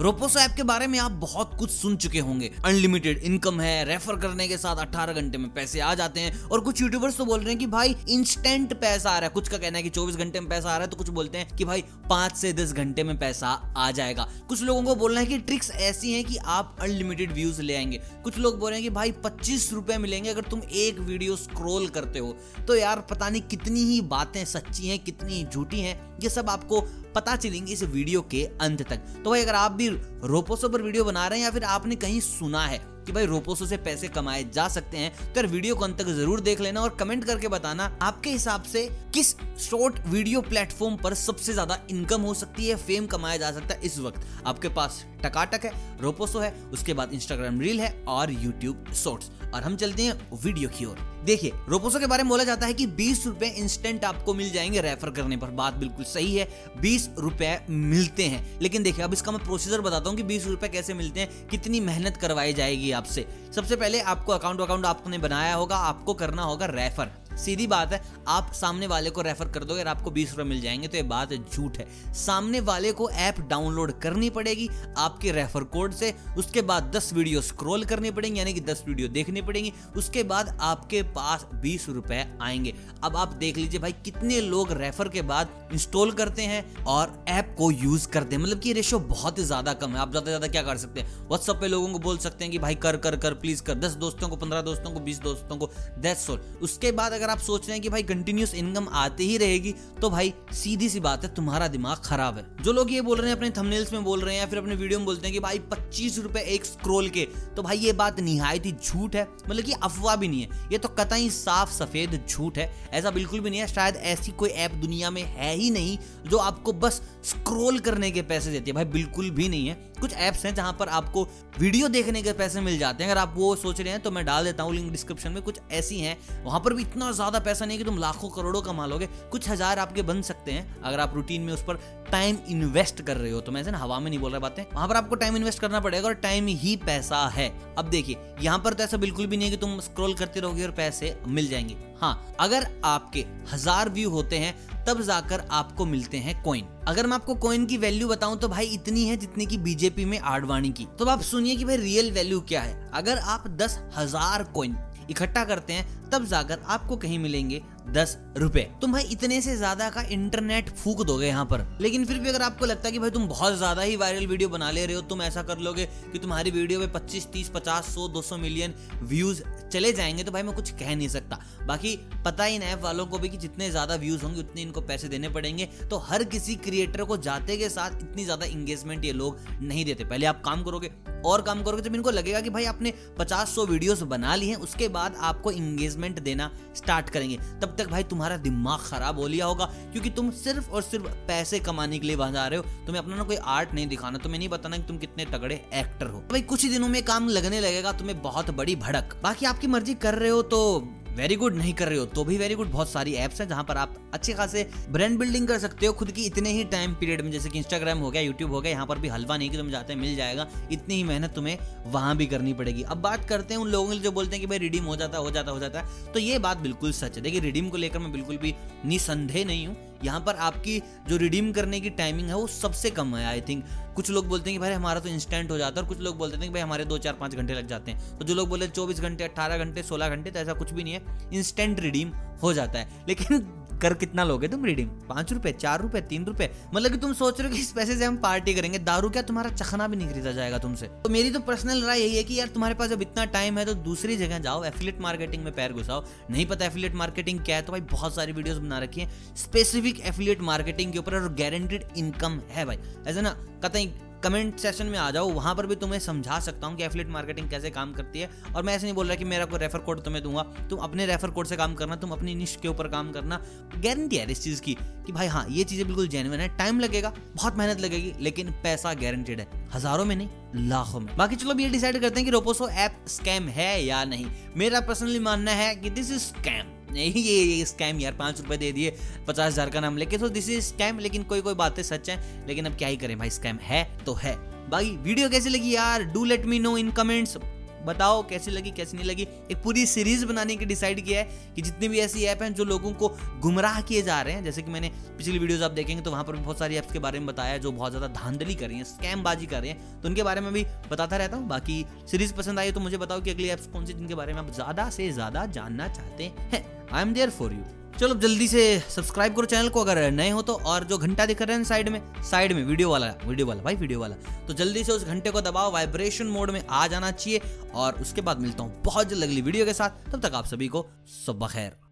Roposo app के बारे में आप बहुत कुछ सुन चुके होंगे। अनलिमिटेड इनकम है रेफर करने के साथ 18 घंटे में पैसे आ जाते हैं। और कुछ यूट्यूबर्स तो बोल रहे हैं कि भाई इंस्टेंट पैसा आ रहा है। कुछ का कहना है कि 24 घंटे में पैसा आ रहा है तो कुछ बोलते हैं कि भाई, पाँच से दस घंटे में पैसा आ जाएगा। कुछ लोगों को बोलना है कि ट्रिक्स ऐसी है कि आप अनलिमिटेड व्यूज़ ले आएँगे। कुछ लोग बोल रहे हैं कि भाई, पच्चीस रुपए मिलेंगे अगर तुम एक वीडियो स्क्रोल करते हो। तो यार, पता नहीं कितनी ही बातें सच्ची हैं, कितनी झूठी हैं, ये सब आपको पता चलेंगे इस वीडियो के अंत तक। तो भाई, अगर आप भी रोपोसो पर वीडियो बना रहे हैं या फिर आपने कहीं सुना है कि भाई रोपोसो से पैसे कमाए जा सकते हैं। तो यार वीडियो को अंत तक ज़रूर देख लेना और कमेंट करके बताना आपके हिसाब से किस शॉर्ट वीडियो प्लेटफॉर्म पर सबसे ज़्यादा इनकम हो सकती है, फेम कमाया जा सकता है इस वक्त। आपके पास टकाटक है, रोपोसो है, उसके बाद इंस्टाग्राम रील है और यूट्यूब शॉर्ट्स और हम चलते हैं वीडियो की ओर। देखिए, रोपोसो के बारे में बोला जाता है कि बीस रुपए इंस्टेंट आपको मिल जाएँगे रेफर करने पर। बात बिल्कुल सही है, बीस रुपए मिलते हैं। लेकिन देखिए, अब इसका मैं प्रोसीजर बताता हूँ कि बीस रुपए कैसे मिलते हैं, कितनी मेहनत करवाई जाएगी आपसे। सबसे पहले आपको अकाउंट अकाउंट आपने बनाया होगा आपको करना होगा रेफर सीधी बात है, आप सामने वाले को रेफर कर दोगे आपको बीस रुपए मिल जाएँगे तो ये बात झूठ है। सामने वाले को ऐप डाउनलोड करनी पड़ेगी आपके रेफर कोड से, उसके बाद दस वीडियो स्क्रॉल करनी पड़ेंगी, यानी कि दस वीडियो देखनी पड़ेंगी, उसके बाद आपके पास बीस रुपए आएँगे। अब आप देख लीजिए भाई, कितने लोग रेफर के बाद इंस्टॉल करते हैं और ऐप को यूज़ करते हैं। मतलब कि रेशो बहुत ही ज़्यादा कम है। आप ज़्यादा ज़्यादा क्या कर सकते हैं? व्हाट्सअप पे लोगों को बोल सकते हैं कि भाई, कर कर कर प्लीज़ कर। दस दोस्तों को, पंद्रह दोस्तों को, बीस दोस्तों को दस सोल उसके बाद अगर अगर आप सोच रहे हैं कि भाई कंटिन्यूस इनकम आती ही रहेगी तो भाई सीधी सी बात है, तुम्हारा दिमाग खराब है। जो लोग ये बोल रहे हैं, अपने थंबनेल्स में बोल रहे हैं या फिर अपने वीडियो में बोलते हैं कि भाई पच्चीस रुपए एक स्क्रोल के तो भाई ये बात निहायत ही झूठ है। मतलब कि अफवाह भी नहीं है। ये तो कतई साफ़ सफ़ेद झूठ है। ऐसा बिल्कुल भी नहीं है। शायद ऐसी कोई ऐप दुनिया में है ही नहीं, जो आपको बस स्क्रोल करने के पैसे देती है। भाई बिल्कुल भी नहीं है। कुछ ऐप्स हैं जहाँ पर आपको वीडियो देखने के पैसे मिल जाते हैं। अगर आप वो सोच रहे हैं तो मैं डाल देता हूँ लिंक डिस्क्रिप्शन में। कुछ ऐसी हैं, वहाँ पर भी इतना ज़्यादा पैसा नहीं कि तुम लाखों करोड़ों कमा लोगे। कुछ हज़ार आपके बन सकते हैं, अगर आप रूटीन में उस पर टाइम इन्वेस्ट कर रहे हो। तो मैं हवा में नहीं बोल रहा बातें। वहाँ पर आपको टाइम इन्वेस्ट करना पड़ेगा और टाइम ही पैसा है। अब देखिए, यहाँ पर तो ऐसा बिल्कुल भी नहीं है कि तुम स्क्रॉल करते रहोगे और पैसे मिल जाएँगे। हाँ अगर आपके हज़ार व्यू होते हैं, तब जाकर आपको मिलते हैं कॉइन अगर मैं आपको कॉइन की वैल्यू बताऊँ तो भाई इतनी है जितनी की बीजेपी में आडवाणी की. तो आप सुनिए कि भाई रियल वैल्यू क्या है. अगर आप दस हज़ार कॉइन इकट्ठा करते हैं, तब जाकर आपको कहीं मिलेंगे दस रुपए। तुम भाई इतने से ज़्यादा का इंटरनेट फूक दोगे यहाँ पर। लेकिन फिर भी अगर आपको लगता है कि भाई तुम बहुत ज़्यादा ही वायरल वीडियो बना ले रहे हो, तुम ऐसा कर लोगे कि तुम्हारी वीडियो में 25 30 50 100 200 मिलियन व्यूज़ चले जाएँगे तो भाई मैं कुछ कह नहीं सकता। बाकी पता ही ऐप वालों को भी कि जितने ज़्यादा व्यूज़ होंगे, उतने इनको पैसे देने पड़ेंगे। तो हर किसी क्रिएटर को जाते के साथ इतनी ज़्यादा इंगेजमेंट ये लोग नहीं देते। पहले आप काम करोगे और काम करोगे, जब इनको लगेगा कि भाई आपने पचास सौ वीडियोस बना ली हैं, उसके बाद आपको इंगेजमेंट देना स्टार्ट करेंगे। तब तक भाई तुम्हारा दिमाग खराब हो लिया होगा, क्योंकि तुम सिर्फ़ और सिर्फ़ पैसे कमाने के लिए वहाँ जा रहे हो। तुम्हें अपना ना कोई आर्ट नहीं दिखाना, तुम्हें नहीं बताना कि तुम कितने तगड़े एक्टर हो। भाई कुछ ही दिनों में काम लगने लगेगा, तुम्हें बहुत बड़ी भड़क। बाकी आपकी मर्ज़ी कर रहे हो तो वेरी गुड नहीं कर रहे हो तो भी वेरी गुड बहुत सारी एप्स हैं जहाँ पर आप अच्छे खासे ब्रांड बिल्डिंग कर सकते हो। खुद की इतने ही टाइम पीरियड में, जैसे कि इंस्टाग्राम हो गया यूट्यूब हो गया, यहाँ पर भी हलवा नहीं कि तुम जाते मिल जाएगा, इतनी ही मेहनत तुम्हें वहाँ भी करनी पड़ेगी। अब बात करते हैं उन लोगों के जो बोलते हैं कि भाई रिडीम हो जाता हो जाता हो जाता है। तो ये बात बिल्कुल सच है। देखिए रिडीम को लेकर मैं बिल्कुल भी निसंदेह नहीं हूँ। यहाँ पर आपकी जो रिडीम करने की टाइमिंग है, वो सबसे कम है आई थिंक कुछ लोग बोलते हैं कि भाई हमारा तो इंस्टेंट हो जाता है, और कुछ लोग बोलते हैं कि भाई हमारे दो चार पाँच घंटे लग जाते हैं। तो जो लोग बोले चौबीस घंटे अट्ठारह घंटे, सोलह घंटे तो ऐसा कुछ भी नहीं है। इंस्टेंट रिडीम हो जाता है। लेकिन कर कितना लोगे तुम रीडिंग पाँच रुपए, चार रुपए, तीन रुपए? मतलब कि तुम सोच रहे हो कि इस पैसे से हम पार्टी करेंगे। दारू क्या तुम्हारा चखना भी नहीं खरीदा जाएगा तुमसे? तो मेरी तो पर्सनल राय यही है कि यार तुम्हारे पास जब इतना टाइम है तो दूसरी जगह जाओ। एफिलेट मार्केटिंग में पैर घुसाओ। नहीं पता एफिलेट मार्केटिंग क्या है तो भाई बहुत सारी वीडियोस बना रखी है। स्पेसिफिक एफिलेट मार्केटिंग के ऊपर और गारंटेड इनकम है भाई। ऐसा ना, कतई कमेंट सेशन में आ जाओ, वहाँ पर भी तुम्हें समझा सकता हूँ कि एफिलेट मार्केटिंग कैसे काम करती है। और मैं ऐसे नहीं बोल रहा कि मेरा कोई रेफर कोड तुम्हें दूँगा। तुम अपने रेफर कोड से काम करना, तुम अपनी निश के ऊपर काम करना। गारंटी है इस चीज़ की कि भाई हाँ ये चीज़ें बिल्कुल जेनुअन है। टाइम लगेगा, बहुत मेहनत लगेगी, लेकिन पैसा गारंटेड है। हज़ारों में नहीं, लाखों में। बाकी चलो ये डिसाइड करते हैं कि रोपोसो ऐप स्कैम है या नहीं। मेरा पर्सनली मानना है कि दिस इज़ स्कैम ये ये स्कैम यार, पाँच रुपए दे दिए, पचास हज़ार का नाम लेके तो दिस इज़ स्कैम लेकिन कोई कोई बातें सच है, लेकिन अब क्या ही करें भाई स्कैम है तो है। बाकी वीडियो कैसी लगी यार? Do let me know in comments बताओ, कैसी लगी, कैसी नहीं लगी? एक पूरी सीरीज़ बनाने की डिसाइड किया है कि जितनी भी ऐसी ऐप हैं जो लोगों को गुमराह किए जा रहे हैं, जैसे कि मैंने पिछली वीडियोस आप देखेंगे तो वहाँ पर बहुत सारी ऐप्स के बारे में बताया जो बहुत ज़्यादा धांधली कर रही है स्कैम बाजी कर रहे हैं तो उनके बारे में भी बताता रहता हूँ। बाकी सीरीज़ पसंद आई तो मुझे बताओ कि अगली ऐप्स कौन सी जिनके बारे में आप ज़्यादा से ज़्यादा जानना चाहते हैं। I am there for you चलो जल्दी से सब्सक्राइब करो चैनल को, अगर नए हो तो और जो घंटा दिख रहे हैं साइड में साइड में वीडियो वाला वीडियो वाला, भाई वीडियो वाला। तो जल्दी से उस घंटे को दबाओ वाइब्रेशन मोड में आ जाना चाहिए, और उसके बाद मिलता हूँ बहुत जल्द अगली वीडियो के साथ। तब तक आप सभी को सुबह खैर।